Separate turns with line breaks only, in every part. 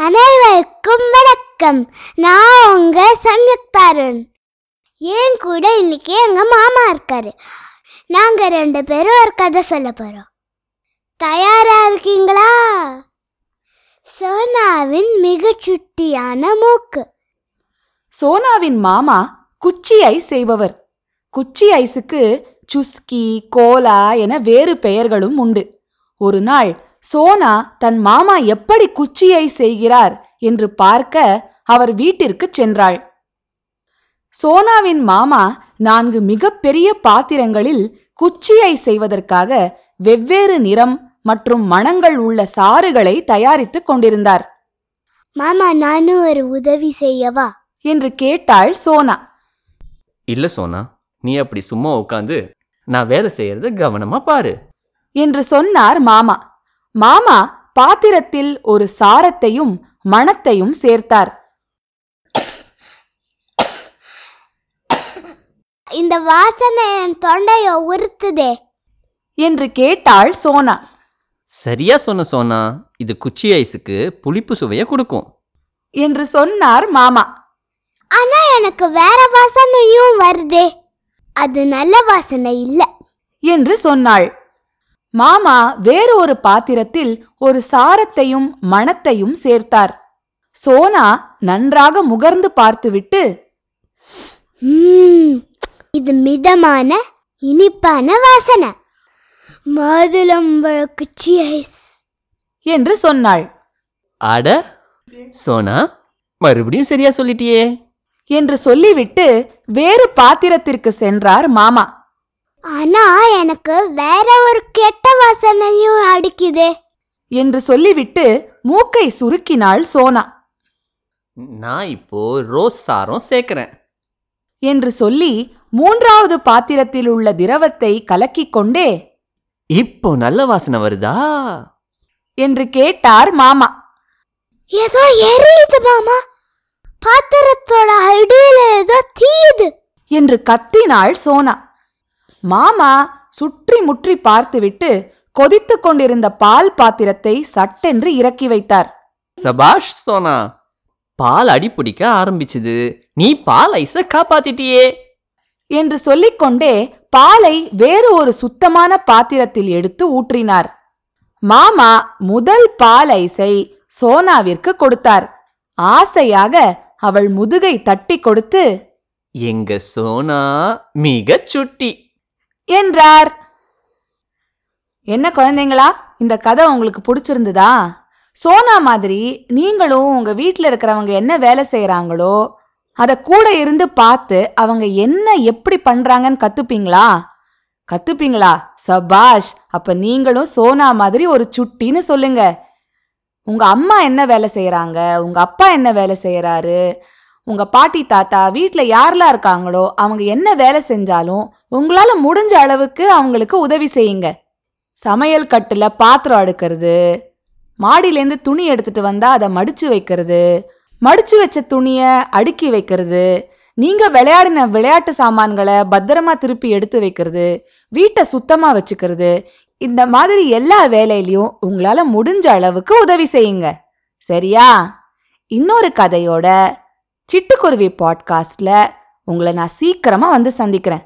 அனைவருக்கும் வணக்கம். நான் உங்க சம்யுக்தாரன் ஏன் கூட இன்னைக்கு எங்க மாமா இருக்காரு. நாங்க ரெண்டு பேரும் ஒரு கதை சொல்ல போறோம். தயாரா இருக்கீங்களா? சோனாவின் மிகச் சுட்டியான மூக்கு.
சோனாவின் மாமா குச்சி ஐஸ் செய்பவர். குச்சி ஐஸுக்கு சுஸ்கி கோலா என வேறு பெயர்களும் உண்டு. ஒரு நாள் சோனா தன் மாமா எப்படி குச்சி ஐஸ் செய்கிறார் என்று பார்க்க அவர் வீட்டிற்கு சென்றாள். சோனாவின் மாமா நான்கு மிகப்பெரிய பாத்திரங்களில் குச்சி ஐஸ் செய்வதற்காக வெவ்வேறு நிறம் மற்றும் மணங்கள் உள்ள சாறுகளை தயாரித்துக் கொண்டிருந்தார்.
மாமா நானும் ஒரு உதவி செய்யவா?
என்று கேட்டாள் சோனா.
இல்ல சோனா நீ அப்படி சும்மா உட்காந்து நான் வேலை செய்யறத கவனமா பாரு.
என்று சொன்னார் மாமா. மாமா பாத்திரத்தில் ஒரு சாரத்தையும் மணத்தையும் சேர்த்தார்.
இந்த வாசனை என் தொண்டைய உறுத்துதே.
என்று கேட்டாள் சோனா.
சரியா சொன்ன சோனா இது குச்சி ஐஸுக்கு புளிப்பு சுவையை கொடுக்கும்.
என்று சொன்னார் மாமா.
ஆனா எனக்கு வேற வாசனையும் வருதே. அது நல்ல வாசனை இல்ல.
என்று சொன்னாள். மாமா வேறு ஒரு பாத்திரத்தில் ஒரு சாரத்தையும் மணத்தையும் சேர்த்தார். சோனா நன்றாக முகர்ந்து பார்த்துவிட்டு
இது மிதமான இனிப்பான வாசனை. மாதுளம்பழ குச்சி ஐஸ்
என்று சொன்னாள்.
அட சோனா மறுபடியும் சரியா சொல்லிட்டியே.
என்று சொல்லிவிட்டு வேறு பாத்திரத்திற்கு சென்றார் மாமா.
ஆனா எனக்கு வேற ஒரு கெட்ட வாசனையும் அடிக்குதே.
என்று சொல்லிவிட்டு மூக்கை சுருக்கினாள் சோனா.
நான் இப்போ ரோஸ் சாரம் சேர்க்கிறேன்.
என்று சொல்லி மூன்றாவது பாத்திரத்தில் உள்ள திரவத்தை கலக்கிக் கொண்டே
இப்போ நல்ல வாசனை வருதா?
என்று கேட்டார் மாமா.
ஏதோ எரியுது மாமா. பாத்திரத்தோட அடியில ஏதோ தீயுது.
என்று கத்தினாள் சோனா. மாமா சுற்றி முற்றி பார்த்துவிட்டு கொதித்துக் கொண்டிருந்த பால் பாத்திரத்தை சட்டென்று இறக்கி வைத்தார்.
சபாஷ் சோனா பால் அடி பிடிக்க ஆரம்பிச்சுது. நீ பால் ஐஸ காப்பாத்திட்டியே.
என்று சொல்லிக்கொண்டே பாலை வேறு ஒரு சுத்தமான பாத்திரத்தில் எடுத்து ஊற்றினார். மாமா முதல் பால் ஐஸை சோனாவிற்கு கொடுத்தார். ஆசையாக அவள் முதுகை தட்டி கொடுத்து
எங்க சோனா மிக சுட்டி.
என்றார். என்ன குழந்தைங்களா? இந்த கதை உங்களுக்கு பிடிச்சிருந்ததா? சோனா மாதிரி நீங்களும் உங்க வீட்டில் இருக்கிறவங்க என்ன வேலை செய்யறாங்களோ அதை கூட இருந்து பார்த்து அவங்க என்ன எப்படி பண்றாங்கன்னு கத்துப்பீங்களா? கத்துப்பீங்களா? சபாஷ் அப்ப நீங்களும் சோனா மாதிரி ஒரு சுட்டின்னு சொல்லுங்க. உங்க அம்மா என்ன வேலை செய்யறாங்க உங்க அப்பா என்ன வேலை செய்யறாரு உங்க பாட்டி தாத்தா வீட்டில் யாரெல்லாம் இருக்காங்களோ அவங்க என்ன வேலை செஞ்சாலும் உங்களால முடிஞ்ச அளவுக்கு அவங்களுக்கு உதவி செய்யுங்க. சமையல் கட்டில் பாத்திரம் அடுக்கிறது மாடியிலேருந்து துணி எடுத்துட்டு வந்தா அதை மடிச்சு வைக்கிறது மடிச்சு வச்ச துணியை அடுக்கி வைக்கிறது நீங்க விளையாடின விளையாட்டு சாமான்களை பத்திரமா திருப்பி எடுத்து வைக்கிறது வீட்டை சுத்தமா வச்சுக்கிறது இந்த மாதிரி எல்லா வேலையிலையும் உங்களால முடிஞ்ச அளவுக்கு உதவி செய்யுங்க. சரியா? இன்னொரு கதையோட சிட்டுக்குருவி பாட்காஸ்ட்ல உங்களை நான் சீக்கிரமா வந்து சந்திக்கிறேன்.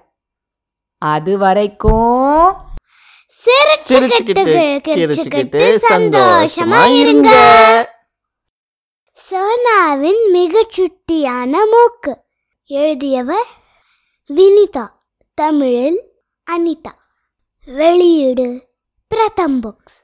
அது வரைக்கும்
சிரிச்சுக்கிட்டு சந்தோஷமா இருங்க. சோனாவின் மிகச் சுட்டியான மூக்கு. எழுதியவர் வினிதா தமிழில் அனிதா. வெளியீடு பிரதம் புக்ஸ்